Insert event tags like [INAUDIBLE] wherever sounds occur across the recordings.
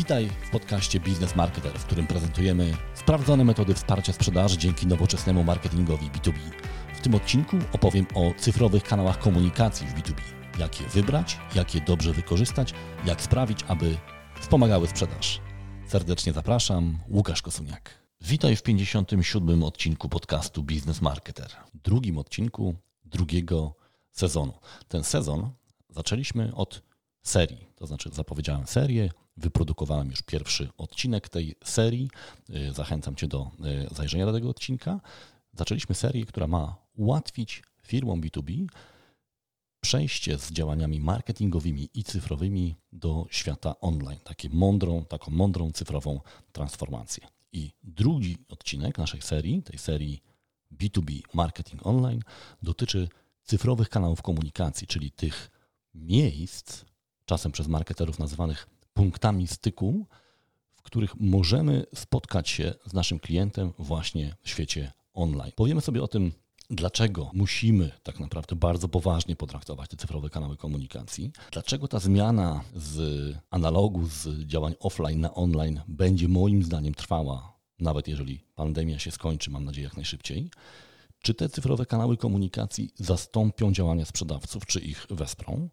Witaj w podcaście Business Marketer, w którym prezentujemy sprawdzone metody wsparcia sprzedaży dzięki nowoczesnemu marketingowi B2B. W tym odcinku opowiem o cyfrowych kanałach komunikacji w B2B. Jak je wybrać, jak je dobrze wykorzystać, jak sprawić, aby wspomagały sprzedaż. Serdecznie zapraszam, Łukasz Kosuniak. Witaj w 57. odcinku podcastu Business Marketer. Drugim odcinku drugiego sezonu. Ten sezon zaczęliśmy od serii, to znaczy zapowiedziałem serię, wyprodukowałem już pierwszy odcinek tej serii. Y, zachęcam Cię do y, zajrzenia do tego odcinka. Zaczęliśmy serię, która ma ułatwić firmom B2B przejście z działaniami marketingowymi i cyfrowymi do świata online. Takie mądrą, taką mądrą cyfrową transformację. I drugi odcinek naszej serii, tej serii B2B Marketing Online, dotyczy cyfrowych kanałów komunikacji, czyli tych miejsc, czasem przez marketerów nazywanych punktami styku, w których możemy spotkać się z naszym klientem właśnie w świecie online. Powiemy sobie o tym, dlaczego musimy tak naprawdę bardzo poważnie potraktować te cyfrowe kanały komunikacji, dlaczego ta zmiana z analogu, z działań offline na online będzie moim zdaniem trwała, nawet jeżeli pandemia się skończy, mam nadzieję jak najszybciej. Czy te cyfrowe kanały komunikacji zastąpią działania sprzedawców, czy ich wesprą?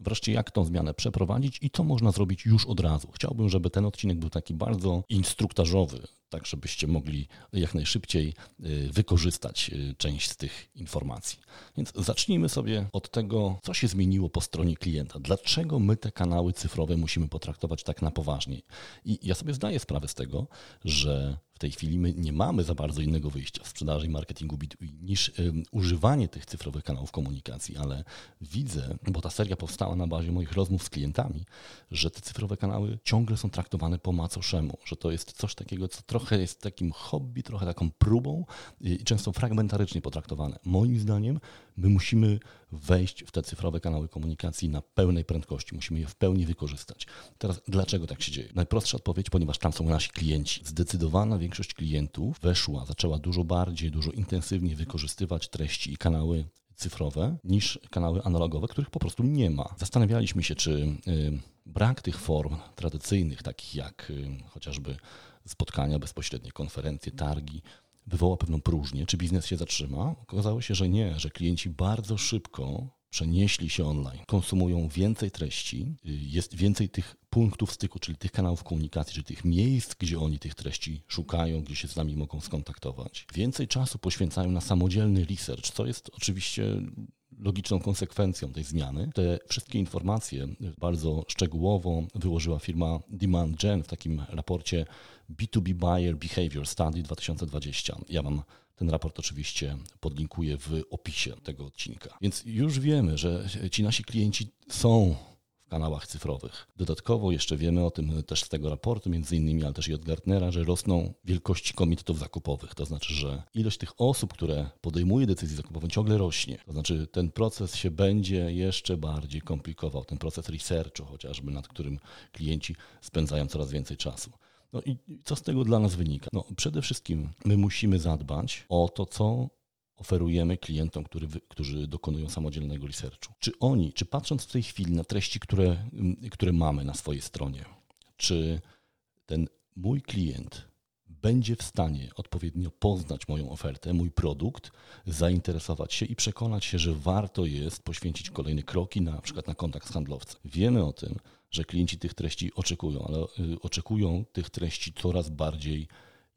Wreszcie jak tą zmianę przeprowadzić i to można zrobić już od razu. Chciałbym, żeby ten odcinek był taki bardzo instruktażowy, tak żebyście mogli jak najszybciej y, wykorzystać y, część z tych informacji. Więc zacznijmy sobie od tego, co się zmieniło po stronie klienta. Dlaczego my te kanały cyfrowe musimy potraktować tak na poważnie? I ja sobie zdaję sprawę z tego, że tej chwili my nie mamy za bardzo innego wyjścia w sprzedaży i marketingu B2B niż y, używanie tych cyfrowych kanałów komunikacji, ale widzę, bo ta seria powstała na bazie moich rozmów z klientami, że te cyfrowe kanały ciągle są traktowane po macoszemu, że to jest coś takiego, co trochę jest takim hobby, trochę taką próbą i często fragmentarycznie potraktowane. Moim zdaniem my musimy wejść w te cyfrowe kanały komunikacji na pełnej prędkości. Musimy je w pełni wykorzystać. Teraz dlaczego tak się dzieje? Najprostsza odpowiedź, ponieważ tam są nasi klienci. Zdecydowana większość klientów weszła, zaczęła dużo bardziej, dużo intensywniej wykorzystywać treści i kanały cyfrowe niż kanały analogowe, których po prostu nie ma. Zastanawialiśmy się, czy y, brak tych form tradycyjnych, takich jak y, chociażby spotkania bezpośrednie, konferencje, targi, wywoła pewną próżnię, czy biznes się zatrzyma. Okazało się, że nie, że klienci bardzo szybko przenieśli się online, konsumują więcej treści, jest więcej tych punktów styku, czyli tych kanałów komunikacji, czyli tych miejsc, gdzie oni tych treści szukają, gdzie się z nami mogą skontaktować. Więcej czasu poświęcają na samodzielny research, co jest oczywiście logiczną konsekwencją tej zmiany. Te wszystkie informacje bardzo szczegółowo wyłożyła firma Demand Gen w takim raporcie B2B Buyer Behavior Study 2020. Ja Wam ten raport oczywiście podlinkuję w opisie tego odcinka. Więc już wiemy, że ci nasi klienci są kanałach cyfrowych. Dodatkowo jeszcze wiemy o tym też z tego raportu, między innymi, ale też i od Gartnera, że rosną wielkości komitetów zakupowych. To znaczy, że ilość tych osób, które podejmuje decyzje zakupowe ciągle rośnie. To znaczy ten proces się będzie jeszcze bardziej komplikował. Ten proces researchu chociażby, nad którym klienci spędzają coraz więcej czasu. No i co z tego dla nas wynika? No, przede wszystkim my musimy zadbać o to, co oferujemy klientom, który, którzy dokonują samodzielnego researchu. Czy oni, czy patrząc w tej chwili na treści, które, które mamy na swojej stronie, czy ten mój klient będzie w stanie odpowiednio poznać moją ofertę, mój produkt, zainteresować się i przekonać się, że warto jest poświęcić kolejne kroki, na przykład na kontakt z handlowcem. Wiemy o tym, że klienci tych treści oczekują, ale y, oczekują tych treści coraz bardziej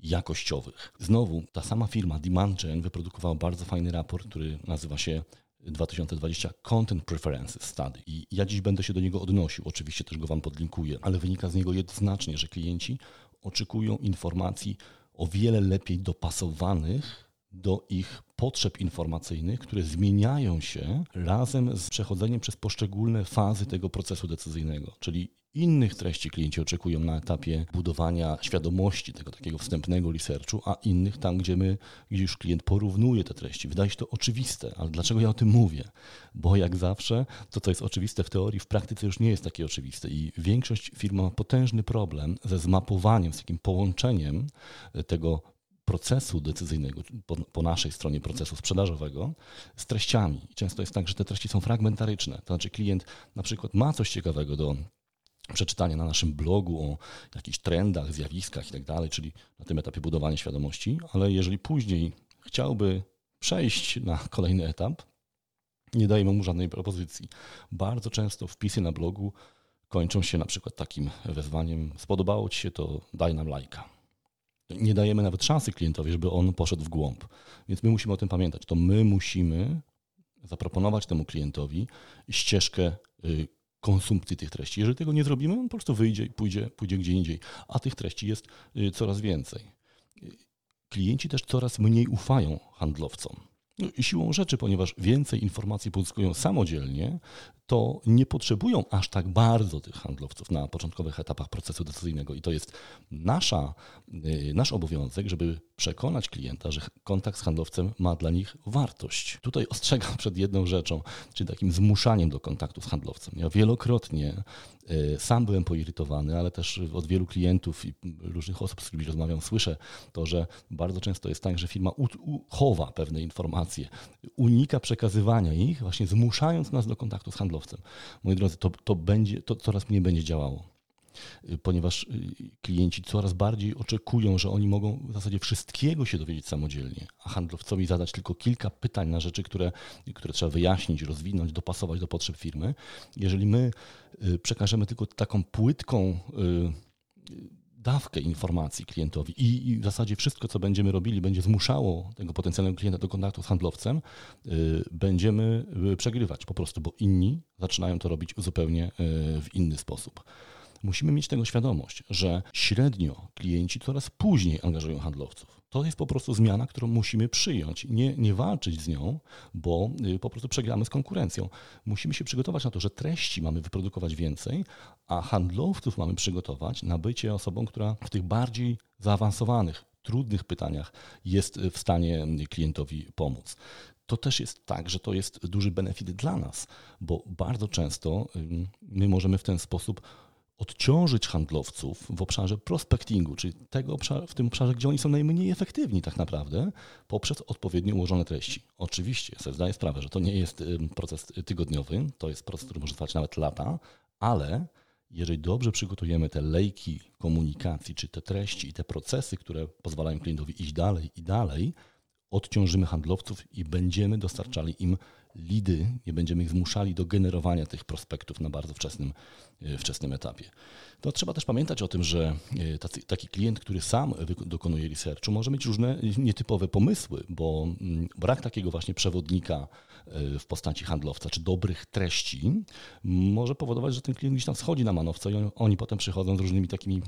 jakościowych. Znowu ta sama firma DemandGen wyprodukowała bardzo fajny raport, który nazywa się 2020 Content Preferences Study. I ja dziś będę się do niego odnosił, oczywiście też go Wam podlinkuję, ale wynika z niego jednoznacznie, że klienci oczekują informacji o wiele lepiej dopasowanych do ich potrzeb informacyjnych, które zmieniają się razem z przechodzeniem przez poszczególne fazy tego procesu decyzyjnego. Czyli innych treści klienci oczekują na etapie budowania świadomości tego takiego wstępnego researchu, a innych tam, gdzie my, gdzie już klient porównuje te treści. Wydaje się to oczywiste, ale dlaczego ja o tym mówię? Bo jak zawsze, to co jest oczywiste w teorii, w praktyce już nie jest takie oczywiste i większość firm ma potężny problem ze zmapowaniem, z takim połączeniem tego procesu decyzyjnego, po, po, naszej stronie procesu sprzedażowego, z treściami. Często jest tak, że te treści są fragmentaryczne. To znaczy klient na przykład ma coś ciekawego do przeczytania na naszym blogu o jakichś trendach, zjawiskach i tak czyli na tym etapie budowania świadomości, ale jeżeli później chciałby przejść na kolejny etap, nie dajemy mu żadnej propozycji. Bardzo często wpisy na blogu kończą się na przykład takim wezwaniem: Spodobało Ci się to, daj nam lajka. Nie dajemy nawet szansy klientowi, żeby on poszedł w głąb. Więc my musimy o tym pamiętać. To my musimy zaproponować temu klientowi ścieżkę y, konsumpcji tych treści. Jeżeli tego nie zrobimy, on po prostu wyjdzie i pójdzie, pójdzie gdzie indziej. A tych treści jest y, coraz więcej. Y, klienci też coraz mniej ufają handlowcom. No siłą rzeczy, ponieważ więcej informacji pozyskują samodzielnie, to nie potrzebują aż tak bardzo tych handlowców na początkowych etapach procesu decyzyjnego. I to jest nasza, y, nasz obowiązek, żeby przekonać klienta, że kontakt z handlowcem ma dla nich wartość. Tutaj ostrzegam przed jedną rzeczą, czyli takim zmuszaniem do kontaktu z handlowcem. Ja wielokrotnie y, sam byłem poirytowany, ale też od wielu klientów i różnych osób, z którymi rozmawiam, słyszę to, że bardzo często jest tak, że firma chowa pewne informacje, unika przekazywania ich, właśnie zmuszając nas do kontaktu z handlowcem. Moi drodzy, to, to, będzie, to coraz mniej będzie działało y, ponieważ y, klienci coraz bardziej oczekują, że oni mogą w zasadzie wszystkiego się dowiedzieć samodzielnie, a handlowcowi zadać tylko kilka pytań na rzeczy, które, które trzeba wyjaśnić, rozwinąć, dopasować do potrzeb firmy. Jeżeli my y, przekażemy tylko taką płytką dawkę informacji klientowi i, w zasadzie wszystko, co będziemy robili, będzie zmuszało tego potencjalnego klienta do kontaktu z handlowcem, y, będziemy y, przegrywać po prostu, bo inni zaczynają to robić zupełnie y, w inny sposób. Musimy mieć tego świadomość, że średnio klienci coraz później angażują handlowców. To jest po prostu zmiana, którą musimy przyjąć, nie, nie walczyć z nią, bo y, po prostu przegramy z konkurencją. Musimy się przygotować na to, że treści mamy wyprodukować więcej, a handlowców mamy przygotować na bycie osobą, która w tych bardziej zaawansowanych, trudnych pytaniach jest w stanie klientowi pomóc to też jest tak, że to jest duży benefit dla nas, bo bardzo często my możemy w ten sposób odciążyć handlowców w obszarze prospectingu, czyli tego obszar, w tym obszarze, gdzie oni są najmniej efektywni tak naprawdę, poprzez odpowiednio ułożone treści. Oczywiście sobie zdaję sprawę, że to nie jest proces tygodniowy, to jest proces, który może trwać nawet lata, ale jeżeli dobrze przygotujemy te lejki komunikacji, czy te treści i te procesy, które pozwalają klientowi iść dalej i dalej, odciążymy handlowców i będziemy dostarczali im lidy, nie będziemy ich zmuszali do generowania tych prospektów na bardzo wczesnym, e, wczesnym etapie. To trzeba też pamiętać o tym, że e, tacy, taki klient, który sam dokonuje researchu, może mieć różne nietypowe pomysły, bo mm, brak takiego właśnie przewodnika e, w postaci handlowca czy dobrych treści może powodować, że ten klient gdzieś tam schodzi na manowce i oni potem przychodzą z różnymi takimi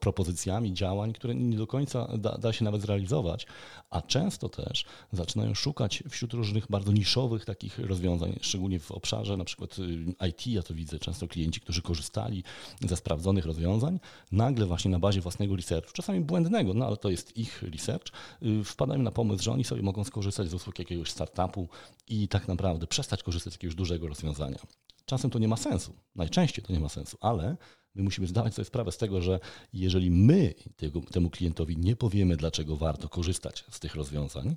propozycjami działań, które nie do końca da, da się nawet zrealizować, a często też zaczynają szukać wśród różnych bardzo niszowych takich takich rozwiązań, szczególnie w obszarze y, IT, ja to widzę często klienci, którzy korzystali ze sprawdzonych rozwiązań, nagle właśnie na bazie własnego researchu, czasami błędnego, no ale to jest ich research, y, wpadają na pomysł, że oni sobie mogą skorzystać z usług jakiegoś startupu i tak naprawdę przestać korzystać z jakiegoś dużego rozwiązania. Czasem to nie ma sensu, najczęściej to nie ma sensu, ale My musimy zdawać sobie sprawę z tego, że jeżeli my tego, temu klientowi nie powiemy, dlaczego warto korzystać z tych rozwiązań,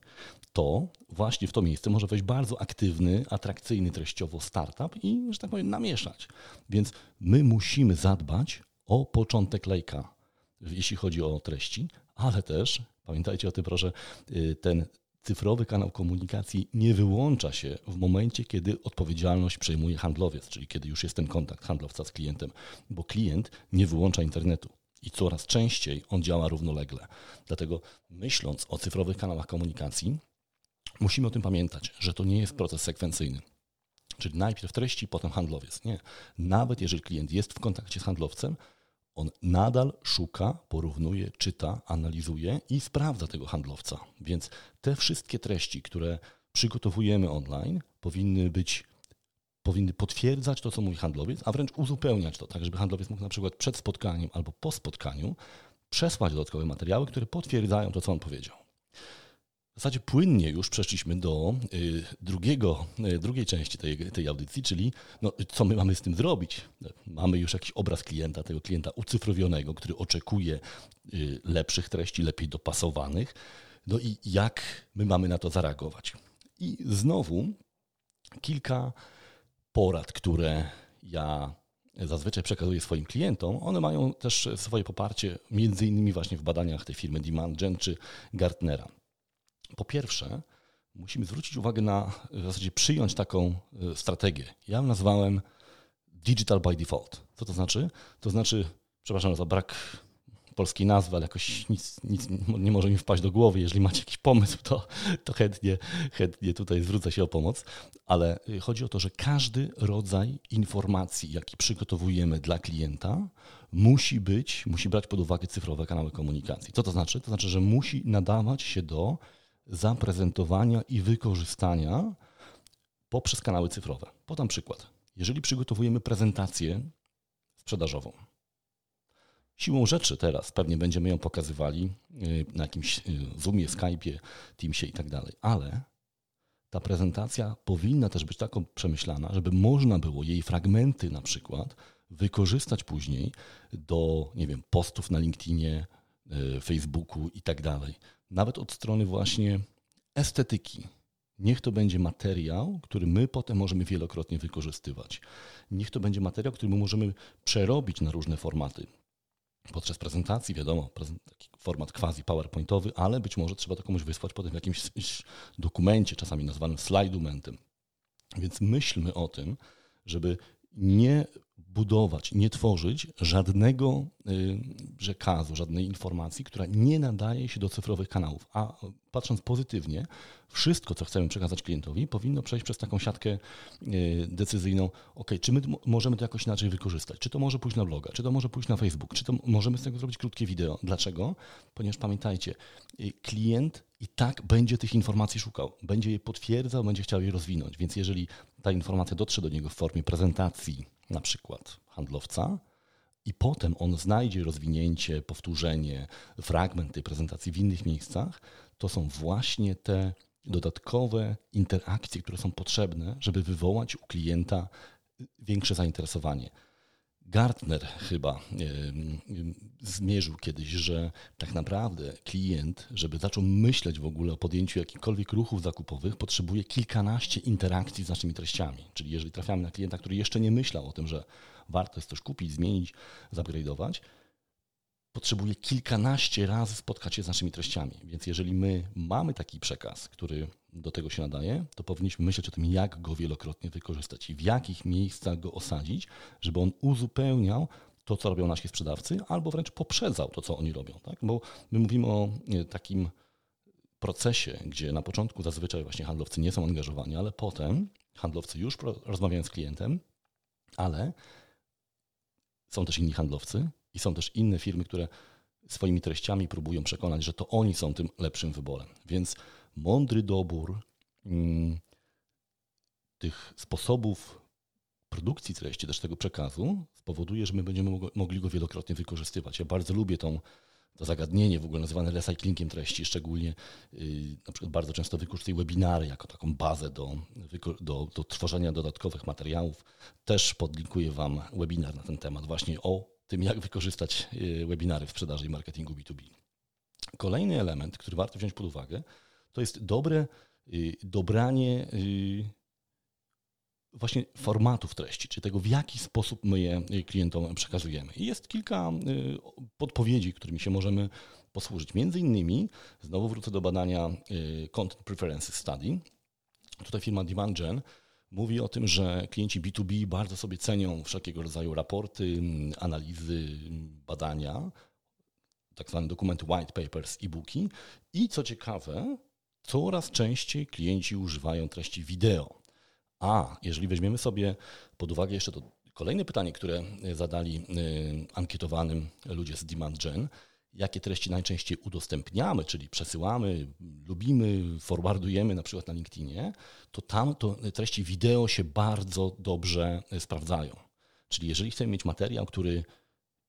to właśnie w to miejsce może wejść bardzo aktywny, atrakcyjny treściowo startup i, że tak powiem, namieszać. Więc my musimy zadbać o początek lejka, jeśli chodzi o treści, ale też pamiętajcie o tym, proszę, y, ten cyfrowy kanał komunikacji nie wyłącza się w momencie, kiedy odpowiedzialność przejmuje handlowiec, czyli kiedy już jest ten kontakt handlowca z klientem, bo klient nie wyłącza internetu. I coraz częściej on działa równolegle. Dlatego myśląc o cyfrowych kanałach komunikacji, musimy o tym pamiętać, że to nie jest proces sekwencyjny. Czyli najpierw treści, potem handlowiec. Nie. Nawet jeżeli klient jest w kontakcie z handlowcem, on nadal szuka, porównuje, czyta, analizuje i sprawdza tego handlowca. Więc te wszystkie treści, które przygotowujemy online, powinny być powinny potwierdzać to, co mówi handlowiec, a wręcz uzupełniać to, tak żeby handlowiec mógł na przykład przed spotkaniem albo po spotkaniu przesłać dodatkowe materiały, które potwierdzają to, co on powiedział. W zasadzie płynnie już przeszliśmy do y, drugiego, y, drugiej części tej, tej audycji, czyli no, co my mamy z tym zrobić. Mamy już jakiś obraz klienta, tego klienta ucyfrowionego, który oczekuje y, lepszych treści, lepiej dopasowanych. No i jak my mamy na to zareagować? I znowu kilka porad, które ja zazwyczaj przekazuję swoim klientom, one mają też swoje poparcie między innymi właśnie w badaniach tej firmy DemandGen czy Gartnera. Po pierwsze, musimy zwrócić uwagę na, w zasadzie przyjąć taką e, strategię. Ja ją nazwałem digital by default. Co to znaczy? To znaczy, przepraszam za brak polskiej nazwy, ale jakoś nic, nic nie może mi wpaść do głowy. Jeżeli macie jakiś pomysł, to, to chętnie, chętnie tutaj zwrócę się o pomoc. Ale y, chodzi o to, że każdy rodzaj informacji, jaki przygotowujemy dla klienta, musi być, musi brać pod uwagę cyfrowe kanały komunikacji. Co to znaczy? To znaczy, że musi nadawać się do zaprezentowania i wykorzystania poprzez kanały cyfrowe. Podam przykład. Jeżeli przygotowujemy prezentację sprzedażową, Siłą rzeczy teraz pewnie będziemy ją pokazywali y, na jakimś y, Zoomie, Skype'ie, Teamsie i tak dalej, ale ta prezentacja powinna też być taką przemyślana, żeby można było jej fragmenty na przykład wykorzystać później do, nie wiem, postów na LinkedInie, y, Facebooku i tak dalej. Nawet od strony właśnie estetyki. Niech to będzie materiał, który my potem możemy wielokrotnie wykorzystywać. Niech to będzie materiał, który my możemy przerobić na różne formaty podczas prezentacji, wiadomo, taki format quasi PowerPointowy, ale być może trzeba to komuś wysłać potem w jakimś [LAUGHS] dokumencie, czasami nazwanym slajdumentem. Więc myślmy o tym, żeby nie budować, nie tworzyć żadnego y, przekazu, żadnej informacji, która nie nadaje się do cyfrowych kanałów. A patrząc pozytywnie, wszystko, co chcemy przekazać klientowi, powinno przejść przez taką siatkę y, decyzyjną, ok, czy my możemy to jakoś inaczej wykorzystać, czy to może pójść na bloga, czy to może pójść na Facebook, czy to możemy z tego zrobić krótkie wideo. Dlaczego? Ponieważ pamiętajcie, y, klient i tak będzie tych informacji szukał, będzie je potwierdzał, będzie chciał je rozwinąć, więc jeżeli ta informacja dotrze do niego w formie prezentacji, na przykład handlowca, i potem on znajdzie rozwinięcie, powtórzenie, fragment tej prezentacji w innych miejscach, to są właśnie te dodatkowe interakcje, które są potrzebne, żeby wywołać u klienta większe zainteresowanie. Gartner chyba zmierzył kiedyś, że tak naprawdę klient, żeby zaczął myśleć w ogóle o podjęciu jakichkolwiek ruchów zakupowych, potrzebuje kilkanaście interakcji z naszymi treściami. Czyli jeżeli trafiamy na klienta, który jeszcze nie myślał o tym, że warto jest coś kupić, zmienić, zupgrade'ować, potrzebuje kilkanaście razy spotkać się z naszymi treściami. Więc jeżeli my mamy taki przekaz, który do tego się nadaje, to powinniśmy myśleć o tym, jak go wielokrotnie wykorzystać i w jakich miejscach go osadzić, żeby on uzupełniał to, co robią nasi sprzedawcy, albo wręcz poprzedzał to, co oni robią. Tak? Bo my mówimy o takim procesie, gdzie na początku zazwyczaj właśnie handlowcy nie są angażowani, ale potem handlowcy już rozmawiają z klientem, ale są też inni handlowcy i są też inne firmy, które swoimi treściami próbują przekonać, że to oni są tym lepszym wyborem. Więc mądry dobór mm, tych sposobów produkcji treści, też tego przekazu, spowoduje, że my będziemy mogli go wielokrotnie wykorzystywać. Ja bardzo lubię tą, to zagadnienie w ogóle nazywane recyklingiem treści, szczególnie yy, na przykład bardzo często wykorzystuję webinary jako taką bazę do, do, do tworzenia dodatkowych materiałów. Też podlinkuję Wam webinar na ten temat właśnie o tym, jak wykorzystać yy, webinary w sprzedaży i marketingu B2B. Kolejny element, który warto wziąć pod uwagę, to jest dobre y, dobranie y, właśnie formatów treści, czy tego, w jaki sposób my je klientom przekazujemy. I jest kilka y, podpowiedzi, którymi się możemy posłużyć. Między innymi, znowu wrócę do badania Content Preferences Study. Tutaj firma DemandGen mówi o tym, że klienci B2B bardzo sobie cenią wszelkiego rodzaju raporty, analizy, badania, tak zwane dokumenty white papers, e-booki i co ciekawe, coraz częściej klienci używają treści wideo. A jeżeli weźmiemy sobie pod uwagę jeszcze to kolejne pytanie, które zadali y, ankietowanym ludzie z DemandGen, jakie treści najczęściej udostępniamy, czyli przesyłamy, lubimy, forwardujemy na przykład na LinkedInie, to tam to treści wideo się bardzo dobrze sprawdzają. Czyli jeżeli chcemy mieć materiał, który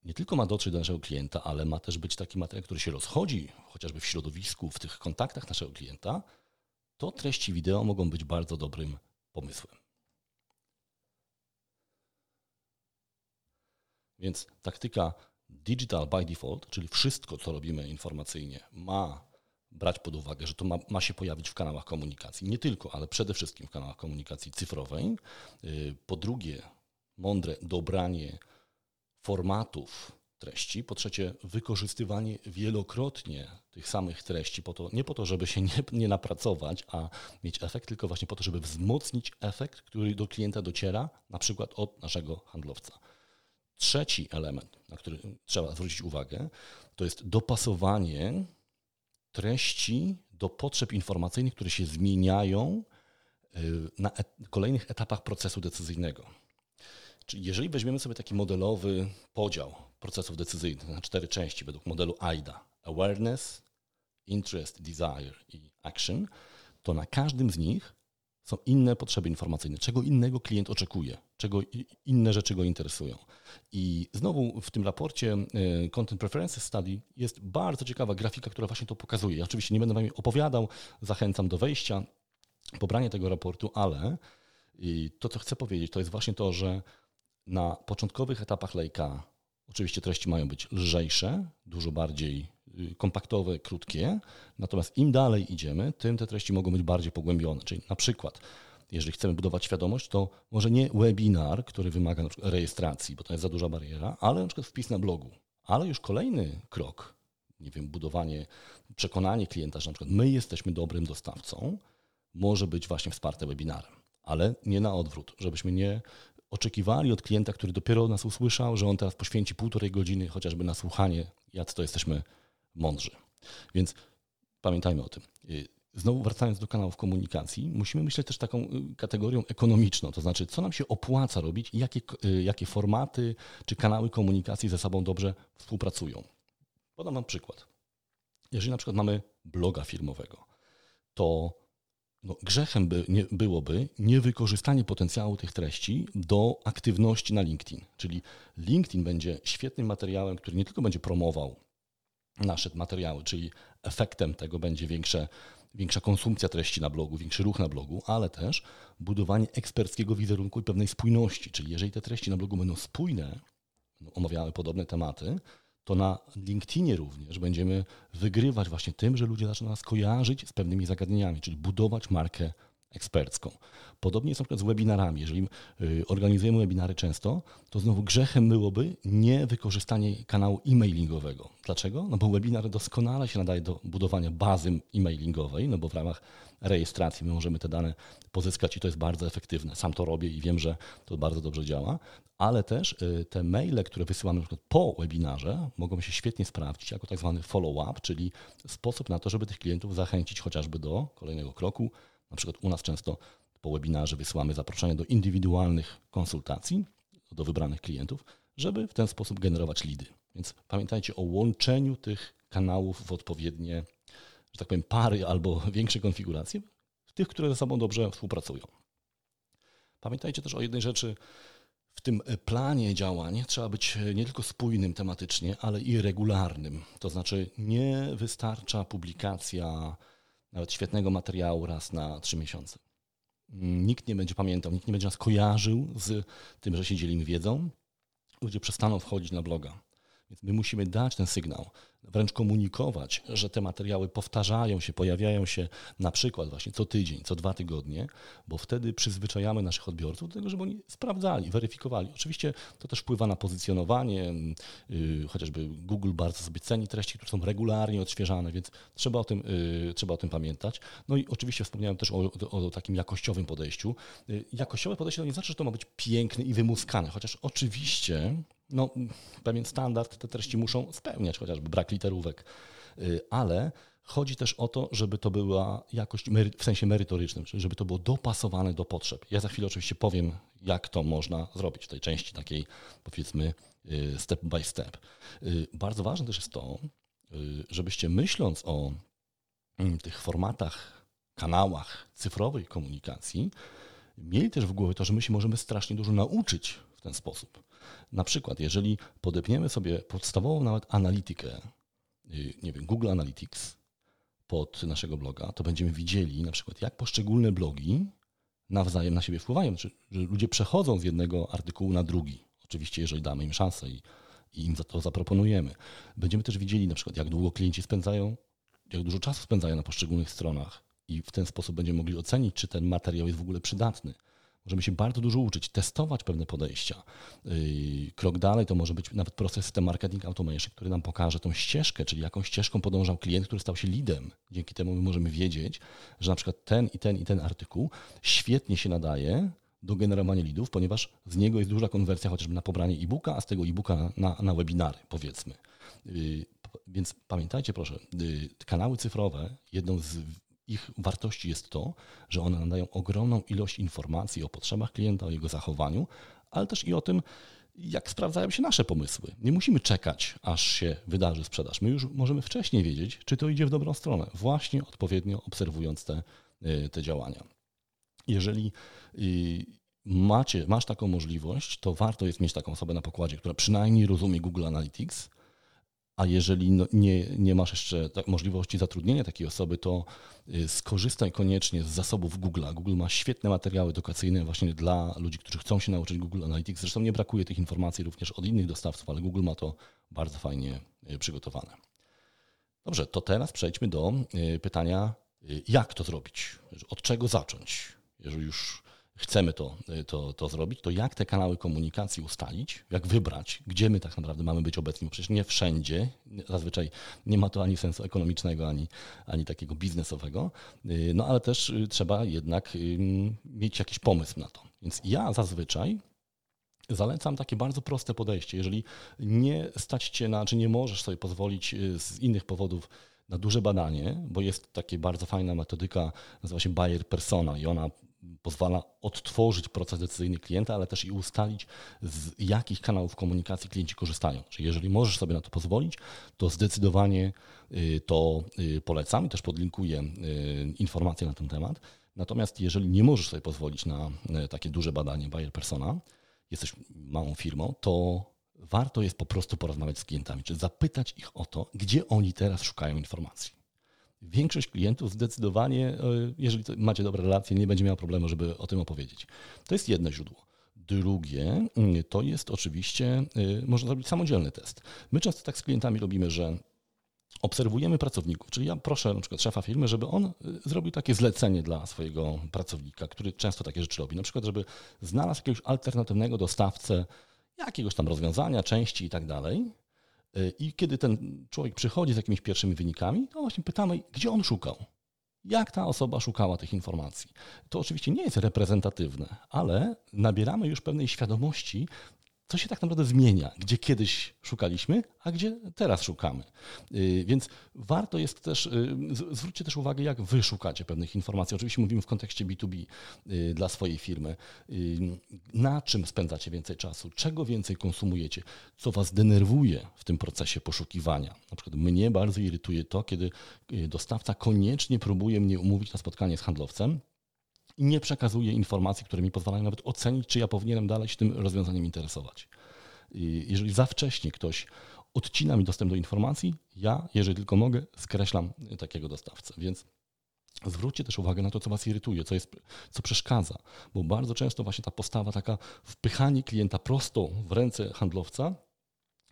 nie tylko ma dotrzeć do naszego klienta, ale ma też być taki materiał, który się rozchodzi chociażby w środowisku, w tych kontaktach naszego klienta, to treści wideo mogą być bardzo dobrym pomysłem. Więc taktyka digital by default, czyli wszystko, co robimy informacyjnie, ma brać pod uwagę, że to ma, ma, się pojawić w kanałach komunikacji. Nie tylko, ale przede wszystkim w kanałach komunikacji cyfrowej. Y, po drugie, mądre dobranie formatów treści, po trzecie wykorzystywanie wielokrotnie tych samych treści, po to, nie po to, żeby się nie, nie napracować, a mieć efekt, tylko właśnie po to, żeby wzmocnić efekt, który do klienta dociera, na przykład od naszego handlowca. Trzeci element, na który trzeba zwrócić uwagę, to jest dopasowanie treści do potrzeb informacyjnych, które się zmieniają y, na et kolejnych etapach procesu decyzyjnego. Jeżeli weźmiemy sobie taki modelowy podział procesów decyzyjnych na cztery części według modelu AIDA awareness, interest, desire i action to na każdym z nich są inne potrzeby informacyjne, czego innego klient oczekuje, czego inne rzeczy go interesują. I znowu w tym raporcie e, Content Preferences Study jest bardzo ciekawa grafika, która właśnie to pokazuje. Ja oczywiście nie będę Wam opowiadał, zachęcam do wejścia, pobrania tego raportu, ale to, co chcę powiedzieć, to jest właśnie to, że na początkowych etapach lejka oczywiście treści mają być lżejsze, dużo bardziej y, kompaktowe, krótkie, natomiast im dalej idziemy, tym te treści mogą być bardziej pogłębione. Czyli na przykład, jeżeli chcemy budować świadomość, to może nie webinar, który wymaga na przykład rejestracji, bo to jest za duża bariera, ale na przykład wpis na blogu. Ale już kolejny krok, nie wiem, budowanie, przekonanie klienta, że na przykład my jesteśmy dobrym dostawcą, może być właśnie wsparte webinarem ale nie na odwrót, żebyśmy nie oczekiwali od klienta, który dopiero nas usłyszał, że on teraz poświęci półtorej godziny chociażby na słuchanie, jak to jesteśmy mądrzy. Więc pamiętajmy o tym. Y, znowu wracając do kanałów komunikacji, musimy myśleć też taką y, kategorią ekonomiczną, to znaczy, co nam się opłaca robić i jakie, y, jakie formaty czy kanały komunikacji ze sobą dobrze współpracują. Podam Wam przykład. Jeżeli na przykład mamy bloga firmowego, to no, grzechem by, nie, byłoby niewykorzystanie potencjału tych treści do aktywności na LinkedIn. Czyli LinkedIn będzie świetnym materiałem, który nie tylko będzie promował nasze materiały, czyli efektem tego będzie większe, większa konsumpcja treści na blogu, większy ruch na blogu, ale też budowanie eksperckiego wizerunku i pewnej spójności. Czyli jeżeli te treści na blogu będą spójne, omawiamy podobne tematy, to na LinkedInie również będziemy wygrywać właśnie tym, że ludzie zaczną nas kojarzyć z pewnymi zagadnieniami, czyli budować markę ekspercką. Podobnie jest na przykład z webinarami. Jeżeli y, organizujemy webinary często, to znowu grzechem byłoby nie wykorzystanie kanału e-mailingowego. Dlaczego? No bo webinar doskonale się nadaje do budowania bazy e-mailingowej, no bo w ramach rejestracji my możemy te dane pozyskać i to jest bardzo efektywne. Sam to robię i wiem, że to bardzo dobrze działa, ale też y, te maile, które wysyłamy po webinarze, mogą się świetnie sprawdzić jako tak zwany follow-up, czyli sposób na to, żeby tych klientów zachęcić chociażby do kolejnego kroku. Na przykład u nas często po webinarze wysyłamy zaproszenia do indywidualnych konsultacji do wybranych klientów, żeby w ten sposób generować lidy. Więc pamiętajcie o łączeniu tych kanałów w odpowiednie, że tak powiem, pary albo [LAUGHS] większe konfiguracje, tych, które ze sobą dobrze współpracują. Pamiętajcie też o jednej rzeczy, w tym planie działań trzeba być nie tylko spójnym tematycznie, ale i regularnym. To znaczy nie wystarcza publikacja nawet świetnego materiału raz na trzy miesiące. Nikt nie będzie pamiętał, nikt nie będzie nas kojarzył z tym, że się dzielimy wiedzą. Ludzie przestaną wchodzić na bloga. Więc my musimy dać ten sygnał, wręcz komunikować, że te materiały powtarzają się, pojawiają się na przykład właśnie co tydzień, co dwa tygodnie, bo wtedy przyzwyczajamy naszych odbiorców do tego, żeby oni sprawdzali, weryfikowali. Oczywiście to też wpływa na pozycjonowanie, yy, chociażby Google bardzo sobie ceni treści, które są regularnie odświeżane, więc trzeba o tym, yy, trzeba o tym pamiętać. No i oczywiście wspomniałem też o, o, o takim jakościowym podejściu. Jakościowe podejście to nie znaczy, że to ma być piękne i wymuskane, chociaż oczywiście no, pewien standard te treści muszą spełniać, chociażby brak literówek, y, ale chodzi też o to, żeby to była jakość w sensie merytorycznym, czyli żeby to było dopasowane do potrzeb. Ja za chwilę oczywiście powiem, jak to można zrobić w tej części takiej, powiedzmy, y, step by step. Y, bardzo ważne też jest to, żebyście myśląc o mm, tych formatach, kanałach cyfrowej komunikacji, mieli też w głowie to, że my się możemy strasznie dużo nauczyć w ten sposób. Na przykład, jeżeli podepniemy sobie podstawową nawet analitykę, y, nie wiem, Google Analytics pod naszego bloga, to będziemy widzieli na przykład, jak poszczególne blogi nawzajem na siebie wpływają, czy, że ludzie przechodzą z jednego artykułu na drugi. Oczywiście, jeżeli damy im szansę i, i im za to zaproponujemy. Będziemy też widzieli na przykład, jak długo klienci spędzają, jak dużo czasu spędzają na poszczególnych stronach i w ten sposób będziemy mogli ocenić, czy ten materiał jest w ogóle przydatny Możemy się bardzo dużo uczyć, testować pewne podejścia. Krok dalej to może być nawet prosty system marketing automation, który nam pokaże tą ścieżkę, czyli jaką ścieżką podążał klient, który stał się leadem. Dzięki temu my możemy wiedzieć, że na przykład ten i ten i ten artykuł świetnie się nadaje do generowania leadów, ponieważ z niego jest duża konwersja chociażby na pobranie e-booka, a z tego e-booka na, na webinary, powiedzmy. Więc pamiętajcie proszę, kanały cyfrowe, jedną z ich wartości jest to, że one nadają ogromną ilość informacji o potrzebach klienta, o jego zachowaniu, ale też i o tym, jak sprawdzają się nasze pomysły. Nie musimy czekać, aż się wydarzy sprzedaż. My już możemy wcześniej wiedzieć, czy to idzie w dobrą stronę, właśnie odpowiednio obserwując te, y, te działania. Jeżeli y, macie, masz taką możliwość, to warto jest mieć taką osobę na pokładzie, która przynajmniej rozumie Google Analytics, a jeżeli no, nie, nie masz jeszcze tak możliwości zatrudnienia takiej osoby, to y, skorzystaj koniecznie z zasobów Google. Google ma świetne materiały edukacyjne właśnie dla ludzi, którzy chcą się nauczyć Google Analytics. Zresztą nie brakuje tych informacji również od innych dostawców, ale Google ma to bardzo fajnie y, przygotowane. Dobrze, to teraz przejdźmy do y, pytania, jak to zrobić? Od czego zacząć? Jeżeli już chcemy to, to, to zrobić, to jak te kanały komunikacji ustalić, jak wybrać, gdzie my tak naprawdę mamy być obecni, bo przecież nie wszędzie, zazwyczaj nie ma to ani sensu ekonomicznego, ani, ani takiego biznesowego, y, no ale też y, trzeba jednak mieć jakiś pomysł na to. Więc ja zazwyczaj zalecam takie bardzo proste podejście. Jeżeli nie stać cię na, czy nie możesz sobie pozwolić y, z innych powodów na duże badanie, bo jest taka bardzo fajna metodyka, nazywa się Bayer Persona i ona pozwala odtworzyć proces decyzyjny klienta, ale też i ustalić, z jakich kanałów komunikacji klienci korzystają. Czyli jeżeli możesz sobie na to pozwolić, to zdecydowanie y, to y, polecam. Też podlinkuję y, informacje na ten temat. Natomiast jeżeli nie możesz sobie pozwolić na takie duże badanie Bayer Persona, jesteś małą firmą, to warto jest po prostu porozmawiać z klientami, czy zapytać ich o to, gdzie oni teraz szukają informacji większość klientów zdecydowanie, e, jeżeli macie dobre relacje, nie będzie miała problemu, żeby o tym opowiedzieć. To jest jedno źródło. Drugie mm, to jest oczywiście, e, można zrobić samodzielny test. My często tak z klientami robimy, że obserwujemy pracowników, czyli ja proszę na przykład szefa firmy, żeby on e, zrobił takie zlecenie dla swojego pracownika, który często takie rzeczy robi. Na przykład, żeby znalazł jakiegoś alternatywnego dostawcę jakiegoś tam rozwiązania, części i tak dalej. I kiedy ten człowiek przychodzi z jakimiś pierwszymi wynikami, to właśnie pytamy, gdzie on szukał. Jak ta osoba szukała tych informacji? To oczywiście nie jest reprezentatywne, ale nabieramy już pewnej świadomości co się tak naprawdę zmienia, gdzie kiedyś szukaliśmy, a gdzie teraz szukamy. Y, więc warto jest też, y, zwróćcie też uwagę, jak wy szukacie pewnych informacji. Oczywiście mówimy w kontekście B2B y, dla swojej firmy. Na czym spędzacie więcej czasu, czego więcej konsumujecie, co was denerwuje w tym procesie poszukiwania. Na przykład mnie bardzo irytuje to, kiedy dostawca koniecznie próbuje mnie umówić na spotkanie z handlowcem, i nie przekazuje informacji, które mi pozwalają nawet ocenić, czy ja powinienem dalej się tym rozwiązaniem interesować. I jeżeli za wcześnie ktoś odcina mi dostęp do informacji, ja, jeżeli tylko mogę, skreślam takiego dostawcę. Więc Zwróćcie też uwagę na to, co Was irytuje, co, jest, co przeszkadza, bo bardzo często właśnie ta postawa taka wpychanie klienta prosto w ręce handlowca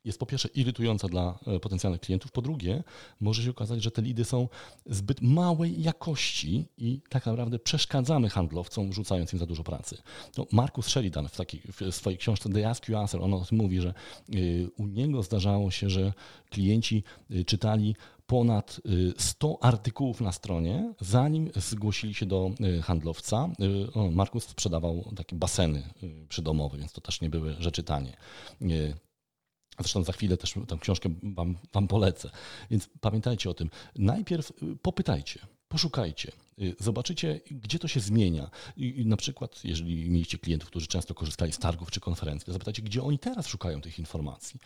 jest po pierwsze irytująca dla e, potencjalnych klientów, po drugie może się okazać, że te lidy są zbyt małej jakości i tak naprawdę przeszkadzamy handlowcom, rzucając im za dużo pracy. No, Markus Sheridan w, w swojej książce The Ask You Answer, on o tym mówi, że y, u niego zdarzało się, że klienci y, czytali ponad 100 y, artykułów na stronie, zanim zgłosili się do handlowca. Markus sprzedawał takie baseny przydomowe, więc to też nie były rzeczy tanie. Zresztą za chwilę też tę książkę wam, wam polecę. Więc pamiętajcie o tym. Najpierw y, popytajcie, poszukajcie. Y, zobaczycie, gdzie to się zmienia. I na przykład, jeżeli mieliście klientów, którzy często korzystali z targów czy konferencji, zapytajcie, gdzie oni teraz szukają tych informacji.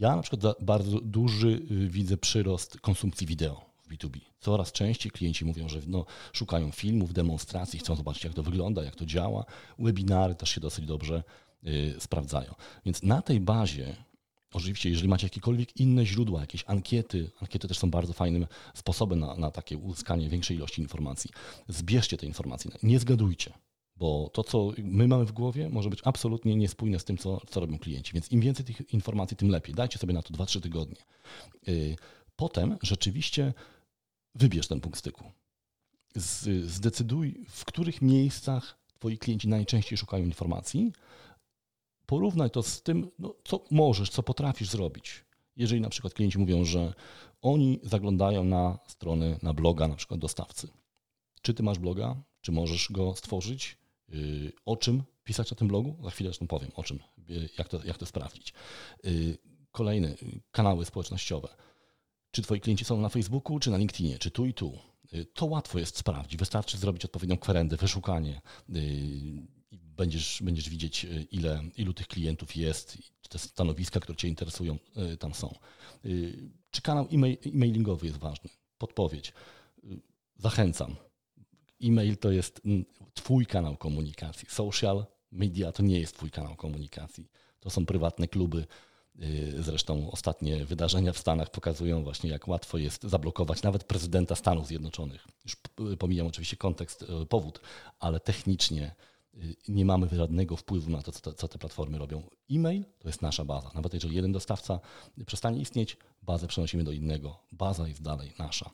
Ja na przykład bardzo duży y, widzę przyrost konsumpcji wideo w B2B. Coraz częściej klienci mówią, że no, szukają filmów, demonstracji, chcą zobaczyć, jak to wygląda, jak to działa. Webinary też się dosyć dobrze y, sprawdzają. Więc na tej bazie Oczywiście, jeżeli macie jakiekolwiek inne źródła, jakieś ankiety, ankiety też są bardzo fajnym sposobem na, na takie uzyskanie większej ilości informacji. Zbierzcie te informacje, nie zgadujcie, bo to, co my mamy w głowie, może być absolutnie niespójne z tym, co, co robią klienci. Więc im więcej tych informacji, tym lepiej. Dajcie sobie na to 2-3 tygodnie. Y, potem rzeczywiście wybierz ten punkt styku. Zdecyduj, w których miejscach twoi klienci najczęściej szukają informacji, porównaj to z tym, no, co możesz, co potrafisz zrobić. Jeżeli na przykład klienci mówią, że oni zaglądają na stronę, na bloga na przykład dostawcy. Czy ty masz bloga? Czy możesz go stworzyć? Yy, o czym pisać na tym blogu? Za chwilę zresztą powiem o czym, yy, jak to, jak to sprawdzić. Yy, kolejny, kanały społecznościowe. Czy twoi klienci są na Facebooku, czy na LinkedInie, czy tu i tu? To łatwo jest sprawdzić. Wystarczy zrobić odpowiednią kwerendę, wyszukanie będziesz, będziesz widzieć, ile, ilu tych klientów jest, te stanowiska, które Cię interesują, tam są. Czy kanał e-mailingowy jest ważny? Podpowiedź. Zachęcam. E-mail to jest Twój kanał komunikacji. Social media to nie jest Twój kanał komunikacji. To są prywatne kluby. Zresztą ostatnie wydarzenia w Stanach pokazują właśnie, jak łatwo jest zablokować nawet prezydenta Stanów Zjednoczonych. Już pomijam oczywiście kontekst, powód, ale technicznie nie mamy żadnego wpływu na to, co te, co te, platformy robią. E-mail to jest nasza baza. Nawet jeżeli jeden dostawca przestanie istnieć, bazę przenosimy do innego. Baza jest dalej nasza.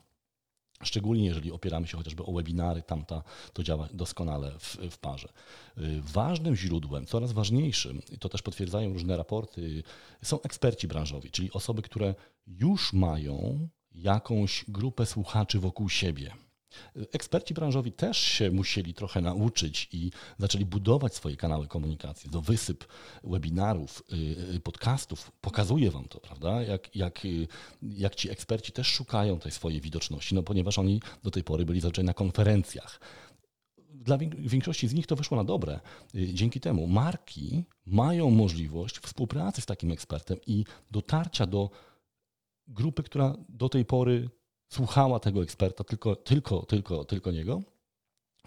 Szczególnie jeżeli opieramy się chociażby o webinary, tamta to działa doskonale w, w, parze. Y, ważnym źródłem, coraz ważniejszym, to też potwierdzają różne raporty, są eksperci branżowi, czyli osoby, które już mają jakąś grupę słuchaczy wokół siebie. Eksperci branżowi też się musieli trochę nauczyć i zaczęli budować swoje kanały komunikacji. Do wysyp webinarów, y, y, podcastów pokazuje wam to, prawda? Jak, jak, y, jak ci eksperci też szukają tej swojej widoczności, no ponieważ oni do tej pory byli zazwyczaj na konferencjach. Dla większości z nich to wyszło na dobre. Dzięki temu marki mają możliwość współpracy z takim ekspertem i dotarcia do grupy, która do tej pory słuchała tego eksperta, tylko, tylko, tylko, tylko niego.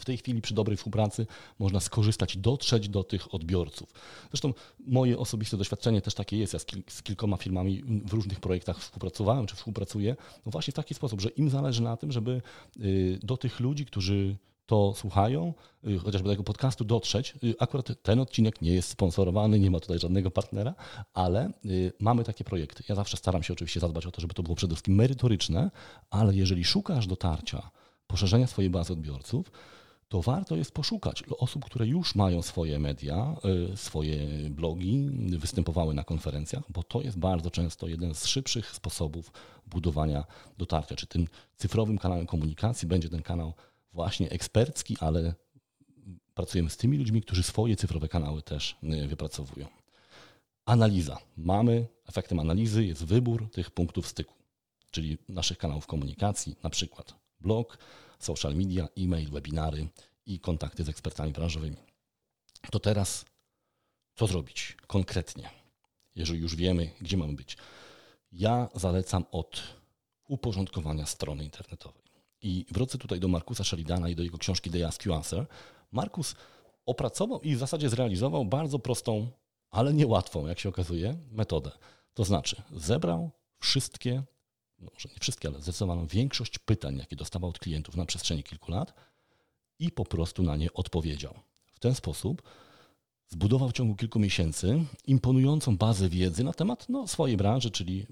W tej chwili przy dobrej współpracy można skorzystać, dotrzeć do tych odbiorców. Zresztą moje osobiste doświadczenie też takie jest. Ja z, kil z kilkoma firmami w różnych projektach współpracowałem czy współpracuję. No właśnie w taki sposób, że im zależy na tym, żeby y, do tych ludzi, którzy to słuchają, y, chociażby tego podcastu dotrzeć. Y, akurat ten odcinek nie jest sponsorowany, nie ma tutaj żadnego partnera, ale y, mamy takie projekty. Ja zawsze staram się oczywiście zadbać o to, żeby to było przede wszystkim merytoryczne, ale jeżeli szukasz dotarcia, poszerzenia swojej bazy odbiorców, to warto jest poszukać osób, które już mają swoje media, swoje blogi, występowały na konferencjach, bo to jest bardzo często jeden z szybszych sposobów budowania dotarcia. Czy tym cyfrowym kanałem komunikacji będzie ten kanał właśnie ekspercki, ale pracujemy z tymi ludźmi, którzy swoje cyfrowe kanały też y, wypracowują. Analiza. Mamy, efektem analizy jest wybór tych punktów styku, czyli naszych kanałów komunikacji, na przykład blog, social media, e-mail, webinary i kontakty z ekspertami branżowymi. To teraz co zrobić konkretnie, jeżeli już wiemy, gdzie mamy być? Ja zalecam od uporządkowania strony internetowej. I wrócę tutaj do Markusa Sheridana i do jego książki The Ask You Answer. Markus opracował i w zasadzie zrealizował bardzo prostą, ale niełatwą, jak się okazuje, metodę. To znaczy, zebrał wszystkie, no może nie wszystkie, ale zdecydowaną większość pytań, jakie dostawał od klientów na przestrzeni kilku lat i po prostu na nie odpowiedział. W ten sposób zbudował w ciągu kilku miesięcy imponującą bazę wiedzy na temat no, swojej branży, czyli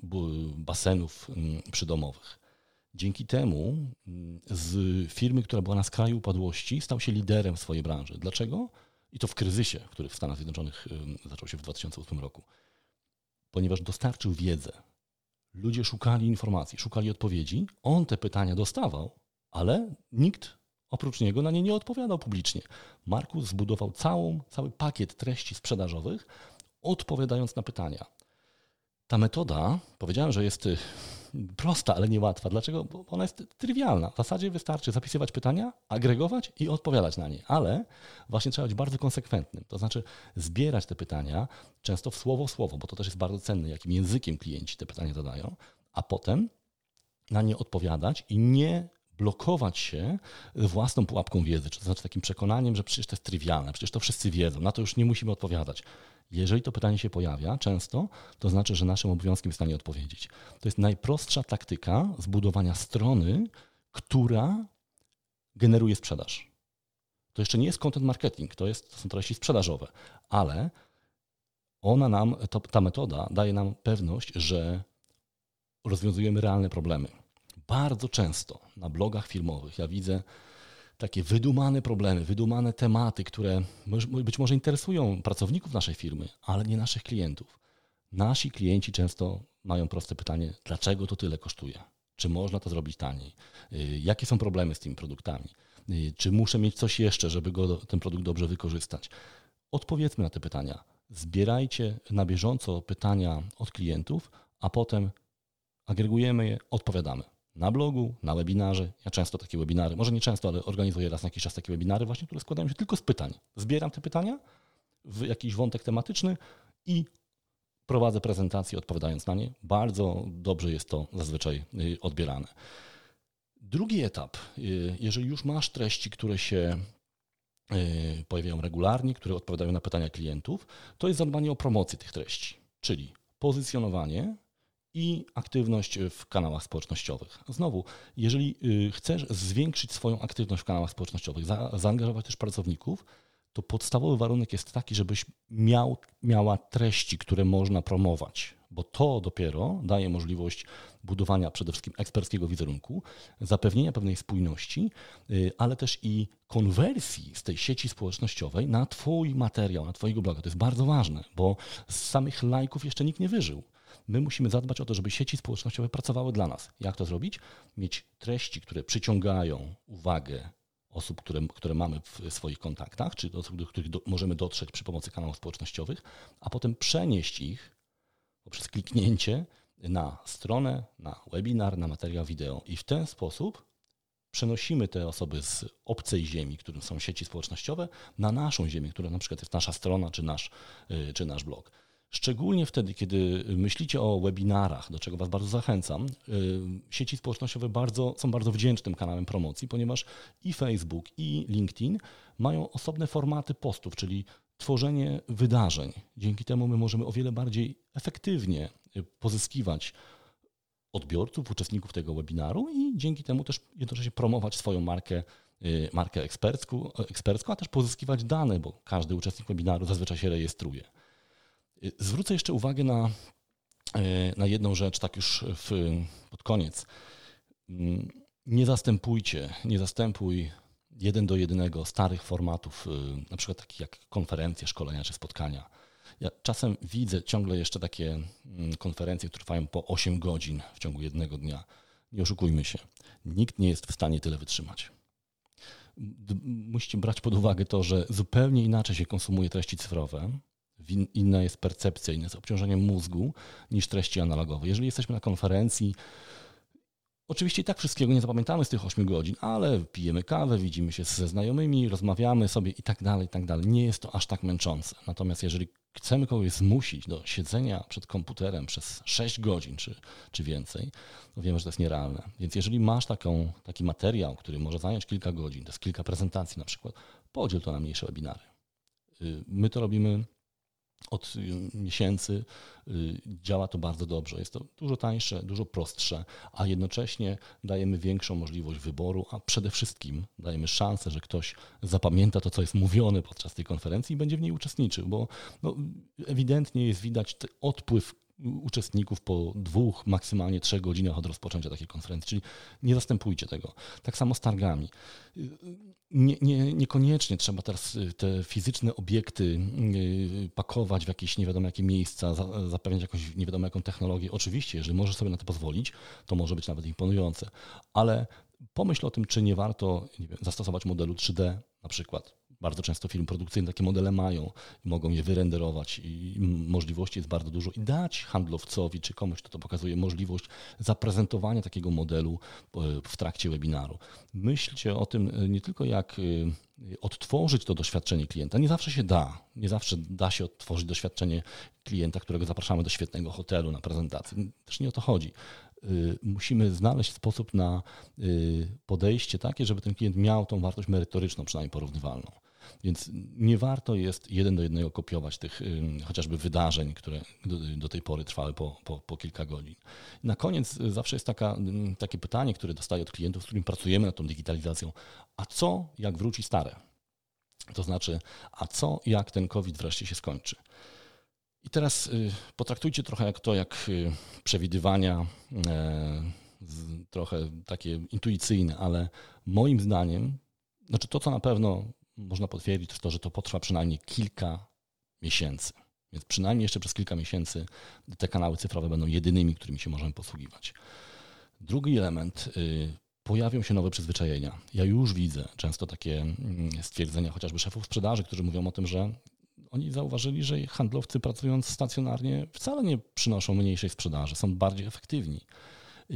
basenów mm, przydomowych. Dzięki temu mm, z firmy, która była na skraju upadłości, stał się liderem w swojej branży. Dlaczego? I to w kryzysie, który w Stanach Zjednoczonych zaczął się w 2008 roku. Ponieważ dostarczył wiedzę. Ludzie szukali informacji, szukali odpowiedzi. On te pytania dostawał, ale nikt oprócz niego na nie nie odpowiadał publicznie. Markus zbudował całą, cały pakiet treści sprzedażowych, odpowiadając na pytania. Ta metoda, powiedziałem, że jest prosta, ale niełatwa. Dlaczego? Bo ona jest trywialna. W zasadzie wystarczy zapisywać pytania, agregować i odpowiadać na nie, ale właśnie trzeba być bardzo konsekwentnym. To znaczy zbierać te pytania często w słowo w słowo, bo to też jest bardzo cenne, jakim językiem klienci te pytania zadają, a potem na nie odpowiadać i nie blokować się własną pułapką wiedzy, to znaczy takim przekonaniem, że przecież to jest trywialne, przecież to wszyscy wiedzą, na to już nie musimy odpowiadać. Jeżeli to pytanie się pojawia często, to znaczy, że naszym obowiązkiem jest na nie odpowiedzieć. To jest najprostsza taktyka zbudowania strony, która generuje sprzedaż. To jeszcze nie jest content marketing, to, jest, to są treści sprzedażowe, ale ona nam, to, ta metoda daje nam pewność, że rozwiązujemy realne problemy. Bardzo często na blogach filmowych ja widzę takie wydumane problemy, wydumane tematy, które być może interesują pracowników naszej firmy, ale nie naszych klientów. Nasi klienci często mają proste pytanie, dlaczego to tyle kosztuje? Czy można to zrobić taniej? Y, jakie są problemy z tymi produktami? Y, czy muszę mieć coś jeszcze, żeby go, ten produkt dobrze wykorzystać? Odpowiedzmy na te pytania. Zbierajcie na bieżąco pytania od klientów, a potem agregujemy je, odpowiadamy. Na blogu, na webinarze. Ja często takie webinary, może nie często, ale organizuję raz na jakiś czas takie webinary, właśnie, które składają się tylko z pytań. Zbieram te pytania w jakiś wątek tematyczny i prowadzę prezentację odpowiadając na nie. Bardzo dobrze jest to zazwyczaj y, odbierane. Drugi etap, y, jeżeli już masz treści, które się y, pojawiają regularnie, które odpowiadają na pytania klientów, to jest zadbanie o promocję tych treści, czyli pozycjonowanie i aktywność w kanałach społecznościowych. Znowu, jeżeli chcesz zwiększyć swoją aktywność w kanałach społecznościowych, zaangażować też pracowników, to podstawowy warunek jest taki, żebyś miał, miała treści, które można promować, bo to dopiero daje możliwość budowania przede wszystkim eksperckiego wizerunku, zapewnienia pewnej spójności, y, ale też i konwersji z tej sieci społecznościowej na Twój materiał, na Twojego bloga. To jest bardzo ważne, bo z samych lajków jeszcze nikt nie wyżył. My musimy zadbać o to, żeby sieci społecznościowe pracowały dla nas. Jak to zrobić? Mieć treści, które przyciągają uwagę osób, które, które mamy w swoich kontaktach, czy osób, do których do, możemy dotrzeć przy pomocy kanałów społecznościowych, a potem przenieść ich poprzez kliknięcie na stronę, na webinar, na materiał wideo. I w ten sposób przenosimy te osoby z obcej ziemi, którym są sieci społecznościowe, na naszą ziemię, która na przykład jest nasza strona czy nasz, y, czy nasz blog. Szczególnie wtedy, kiedy myślicie o webinarach, do czego Was bardzo zachęcam, y, sieci społecznościowe bardzo, są bardzo wdzięcznym kanałem promocji, ponieważ i Facebook, i LinkedIn mają osobne formaty postów, czyli tworzenie wydarzeń. Dzięki temu my możemy o wiele bardziej efektywnie pozyskiwać odbiorców, uczestników tego webinaru i dzięki temu też jednocześnie promować swoją markę, y, markę ekspercką, ekspercką, a też pozyskiwać dane, bo każdy uczestnik webinaru zazwyczaj się rejestruje. Zwrócę jeszcze uwagę na, e, na jedną rzecz, tak już w, pod koniec. Mm, nie zastępujcie, nie zastępuj jeden do jednego starych formatów, y, na przykład takich jak konferencje, szkolenia czy spotkania. Ja czasem widzę ciągle jeszcze takie mm, konferencje, które trwają po 8 godzin w ciągu jednego dnia. Nie oszukujmy się, nikt nie jest w stanie tyle wytrzymać. Musicie brać pod uwagę to, że zupełnie inaczej się konsumuje treści cyfrowe, inna jest percepcja, inne jest obciążenie mózgu niż treści analogowe. Jeżeli jesteśmy na konferencji, Oczywiście i tak wszystkiego nie zapamiętamy z tych 8 godzin, ale pijemy kawę, widzimy się ze znajomymi, rozmawiamy sobie i tak dalej, i tak dalej. Nie jest to aż tak męczące. Natomiast jeżeli chcemy kogoś zmusić do siedzenia przed komputerem przez 6 godzin czy, czy więcej, to wiemy, że to jest nierealne. Więc jeżeli masz taką, taki materiał, który może zająć kilka godzin, to jest kilka prezentacji na przykład, podziel to na mniejsze webinary. Y, my to robimy od miesięcy y, działa to bardzo dobrze. Jest to dużo tańsze, dużo prostsze, a jednocześnie dajemy większą możliwość wyboru, a przede wszystkim dajemy szansę, że ktoś zapamięta to, co jest mówione podczas tej konferencji i będzie w niej uczestniczył, bo no, ewidentnie jest widać odpływ uczestników po dwóch, maksymalnie trzech godzinach od rozpoczęcia takiej konferencji, czyli nie zastępujcie tego. Tak samo z targami. Nie, nie, niekoniecznie trzeba teraz te fizyczne obiekty y, pakować w jakieś nie wiadomo jakie miejsca, zapewniać jakąś nie wiadomo jaką technologię. Oczywiście, jeżeli możesz sobie na to pozwolić, to może być nawet imponujące, ale pomyśl o tym, czy nie warto nie wiem, zastosować modelu 3D na przykład bardzo często firmy produkcyjne takie modele mają mogą je wyrenderować i możliwości jest bardzo dużo i dać handlowcowi czy komuś, kto to pokazuje, możliwość zaprezentowania takiego modelu e, w trakcie webinaru. Myślcie o tym e, nie tylko jak e, odtworzyć to doświadczenie klienta. Nie zawsze się da. Nie zawsze da się odtworzyć doświadczenie klienta, którego zapraszamy do świetnego hotelu na prezentację. Też nie o to chodzi. Musimy znaleźć sposób na podejście takie, żeby ten klient miał tą wartość merytoryczną, przynajmniej porównywalną. Więc nie warto jest jeden do jednego kopiować tych chociażby wydarzeń, które do, tej pory trwały po, po, po, kilka godzin. Na koniec y, zawsze jest taka, takie pytanie, które dostaję od klientów, z którymi pracujemy nad tą digitalizacją. A co, jak wróci stare? To znaczy, a co, jak ten COVID wreszcie się skończy? I teraz y, potraktujcie trochę jak to, jak y, przewidywania, e, trochę takie intuicyjne, ale moim zdaniem znaczy to, co na pewno można potwierdzić, to że to potrwa przynajmniej kilka miesięcy. Więc przynajmniej jeszcze przez kilka miesięcy te kanały cyfrowe będą jedynymi, którymi się możemy posługiwać. Drugi element, y, pojawią się nowe przyzwyczajenia. Ja już widzę często takie mm, stwierdzenia chociażby szefów sprzedaży, którzy mówią o tym, że oni zauważyli, że handlowcy pracując stacjonarnie wcale nie przynoszą mniejszej sprzedaży, są bardziej efektywni.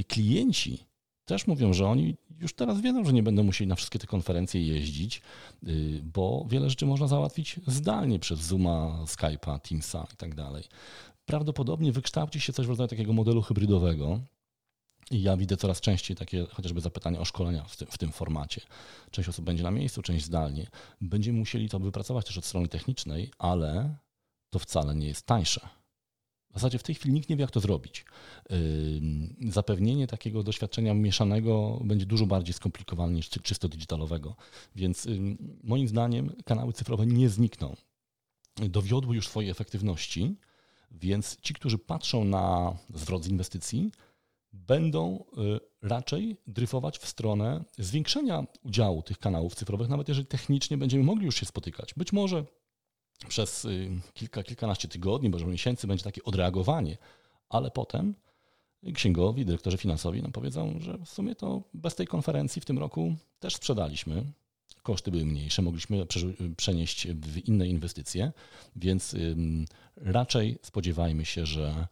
Klienci też mówią, że oni już teraz wiedzą, że nie będą musieli na wszystkie te konferencje jeździć, y, bo wiele rzeczy można załatwić zdalnie przez Zooma, Skype'a, Teamsa i tak dalej. Prawdopodobnie wykształci się coś w rodzaju takiego modelu hybrydowego, i ja widzę coraz częściej takie chociażby zapytania o szkolenia w tym, w tym formacie. Część osób będzie na miejscu, część zdalnie. Będziemy musieli to wypracować też od strony technicznej, ale to wcale nie jest tańsze. W zasadzie w tej chwili nikt nie wie, jak to zrobić. Zapewnienie takiego doświadczenia mieszanego będzie dużo bardziej skomplikowane niż czysto digitalowego. Więc moim zdaniem kanały cyfrowe nie znikną. Dowiodły już swojej efektywności, więc ci, którzy patrzą na zwrot z inwestycji, będą y, raczej dryfować w stronę zwiększenia udziału tych kanałów cyfrowych, nawet jeżeli technicznie będziemy mogli już się spotykać. Być może przez y, kilka, kilkanaście tygodni, może miesięcy będzie takie odreagowanie, ale potem księgowi, dyrektorzy finansowi nam powiedzą, że w sumie to bez tej konferencji w tym roku też sprzedaliśmy. Koszty były mniejsze, mogliśmy przenieść w inne inwestycje, więc raczej spodziewajmy się, że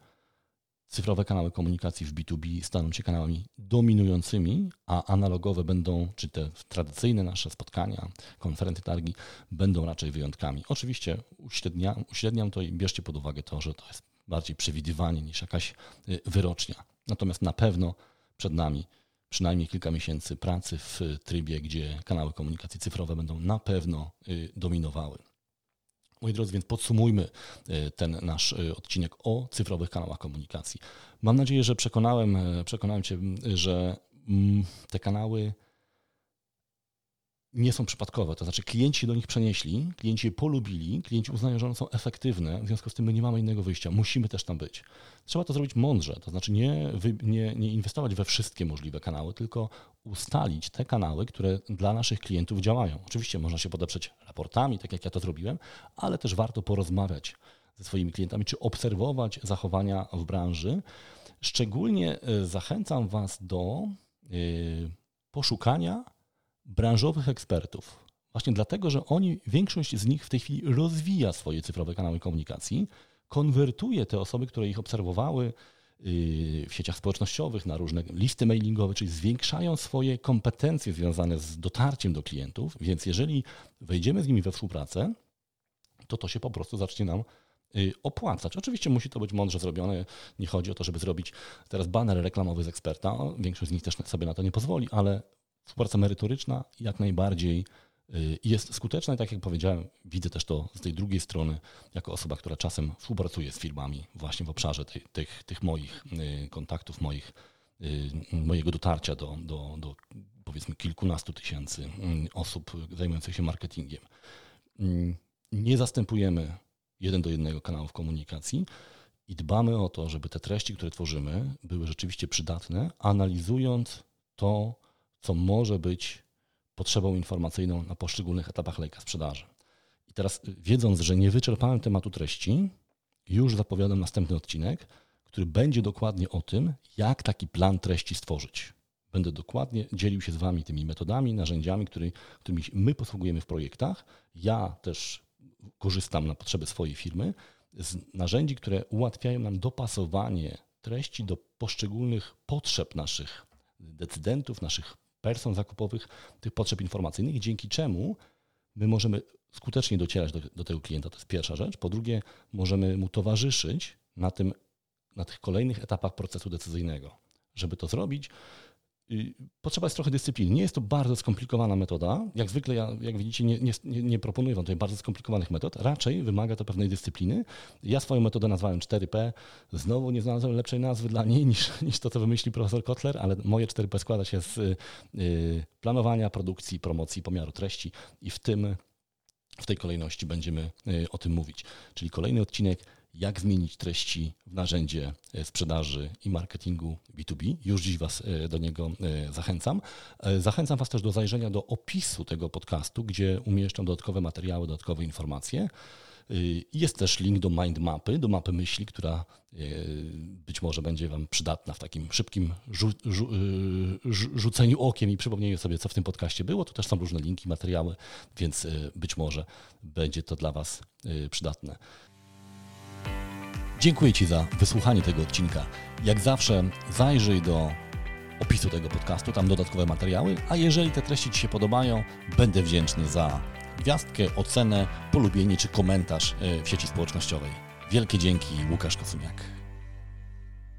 cyfrowe kanały komunikacji w B2B staną się kanałami dominującymi, a analogowe będą, czy te tradycyjne nasze spotkania, konferencje, targi będą raczej wyjątkami. Oczywiście uśredniam, uśredniam to i bierzcie pod uwagę to, że to jest bardziej przewidywanie niż jakaś y, wyrocznia. Natomiast na pewno przed nami przynajmniej kilka miesięcy pracy w trybie, gdzie kanały komunikacji cyfrowe będą na pewno y, dominowały. Moi drodzy, więc podsumujmy e, ten nasz e, odcinek o cyfrowych kanałach komunikacji. Mam nadzieję, że przekonałem, e, przekonałem Cię, że te kanały nie są przypadkowe. To znaczy, klienci do nich przenieśli, klienci je polubili, klienci uznają, że one są efektywne, w związku z tym my nie mamy innego wyjścia. Musimy też tam być. Trzeba to zrobić mądrze, to znaczy nie, nie, nie inwestować we wszystkie możliwe kanały, tylko ustalić te kanały, które dla naszych klientów działają. Oczywiście można się podeprzeć raportami, tak jak ja to zrobiłem, ale też warto porozmawiać ze swoimi klientami, czy obserwować zachowania w branży. Szczególnie e, zachęcam Was do e, poszukania branżowych ekspertów. Właśnie dlatego, że oni, większość z nich w tej chwili rozwija swoje cyfrowe kanały komunikacji, konwertuje te osoby, które ich obserwowały yy, w sieciach społecznościowych, na różne listy mailingowe, czyli zwiększają swoje kompetencje związane z dotarciem do klientów, więc jeżeli wejdziemy z nimi we współpracę, to to się po prostu zacznie nam yy, opłacać. Oczywiście musi to być mądrze zrobione. Nie chodzi o to, żeby zrobić teraz baner reklamowy z eksperta. Większość z nich też sobie na to nie pozwoli, ale Współpraca merytoryczna jak najbardziej y, jest skuteczna i tak jak powiedziałem, widzę też to z tej drugiej strony, jako osoba, która czasem współpracuje z firmami właśnie w obszarze tych, tych, tych moich y, kontaktów, moich, y, mojego dotarcia do, do, do powiedzmy kilkunastu tysięcy osób zajmujących się marketingiem. Nie zastępujemy jeden do jednego kanałów komunikacji i dbamy o to, żeby te treści, które tworzymy, były rzeczywiście przydatne, analizując to, co może być potrzebą informacyjną na poszczególnych etapach lejka sprzedaży. I teraz, wiedząc, że nie wyczerpałem tematu treści, już zapowiadam następny odcinek, który będzie dokładnie o tym, jak taki plan treści stworzyć. Będę dokładnie dzielił się z Wami tymi metodami, narzędziami, który, którymi my posługujemy w projektach. Ja też korzystam na potrzeby swojej firmy z narzędzi, które ułatwiają nam dopasowanie treści do poszczególnych potrzeb naszych decydentów, naszych person zakupowych, tych potrzeb informacyjnych, dzięki czemu my możemy skutecznie docierać do, do tego klienta. To jest pierwsza rzecz. Po drugie, możemy mu towarzyszyć na, tym, na tych kolejnych etapach procesu decyzyjnego. Żeby to zrobić, potrzeba jest trochę dyscypliny. Nie jest to bardzo skomplikowana metoda. Jak zwykle, ja, jak widzicie, nie, nie, nie proponuję Wam tutaj bardzo skomplikowanych metod. Raczej wymaga to pewnej dyscypliny. Ja swoją metodę nazwałem 4P. Znowu nie znalazłem lepszej nazwy dla niej niż, niż to, co wymyślił profesor Kotler, ale moje 4P składa się z y, planowania, produkcji, promocji, pomiaru treści i w tym w tej kolejności będziemy y, o tym mówić. Czyli kolejny odcinek, jak zmienić treści w narzędzie e, sprzedaży i marketingu B2B. Już dziś Was e, do niego e, zachęcam. Zachęcam Was też do zajrzenia do opisu tego podcastu, gdzie umieszczam dodatkowe materiały, dodatkowe informacje. Jest też link do mindmapy, do mapy myśli, która być może będzie Wam przydatna w takim szybkim rzu rzu rzuceniu okiem i przypomnieniu sobie, co w tym podcaście było. Tu też są różne linki, materiały, więc być może będzie to dla Was przydatne. Dziękuję Ci za wysłuchanie tego odcinka. Jak zawsze zajrzyj do opisu tego podcastu, tam dodatkowe materiały, a jeżeli te treści Ci się podobają, będę wdzięczny za gwiazdkę, ocenę, polubienie czy komentarz e, w sieci społecznościowej. Wielkie dzięki, Łukasz Kosumiak.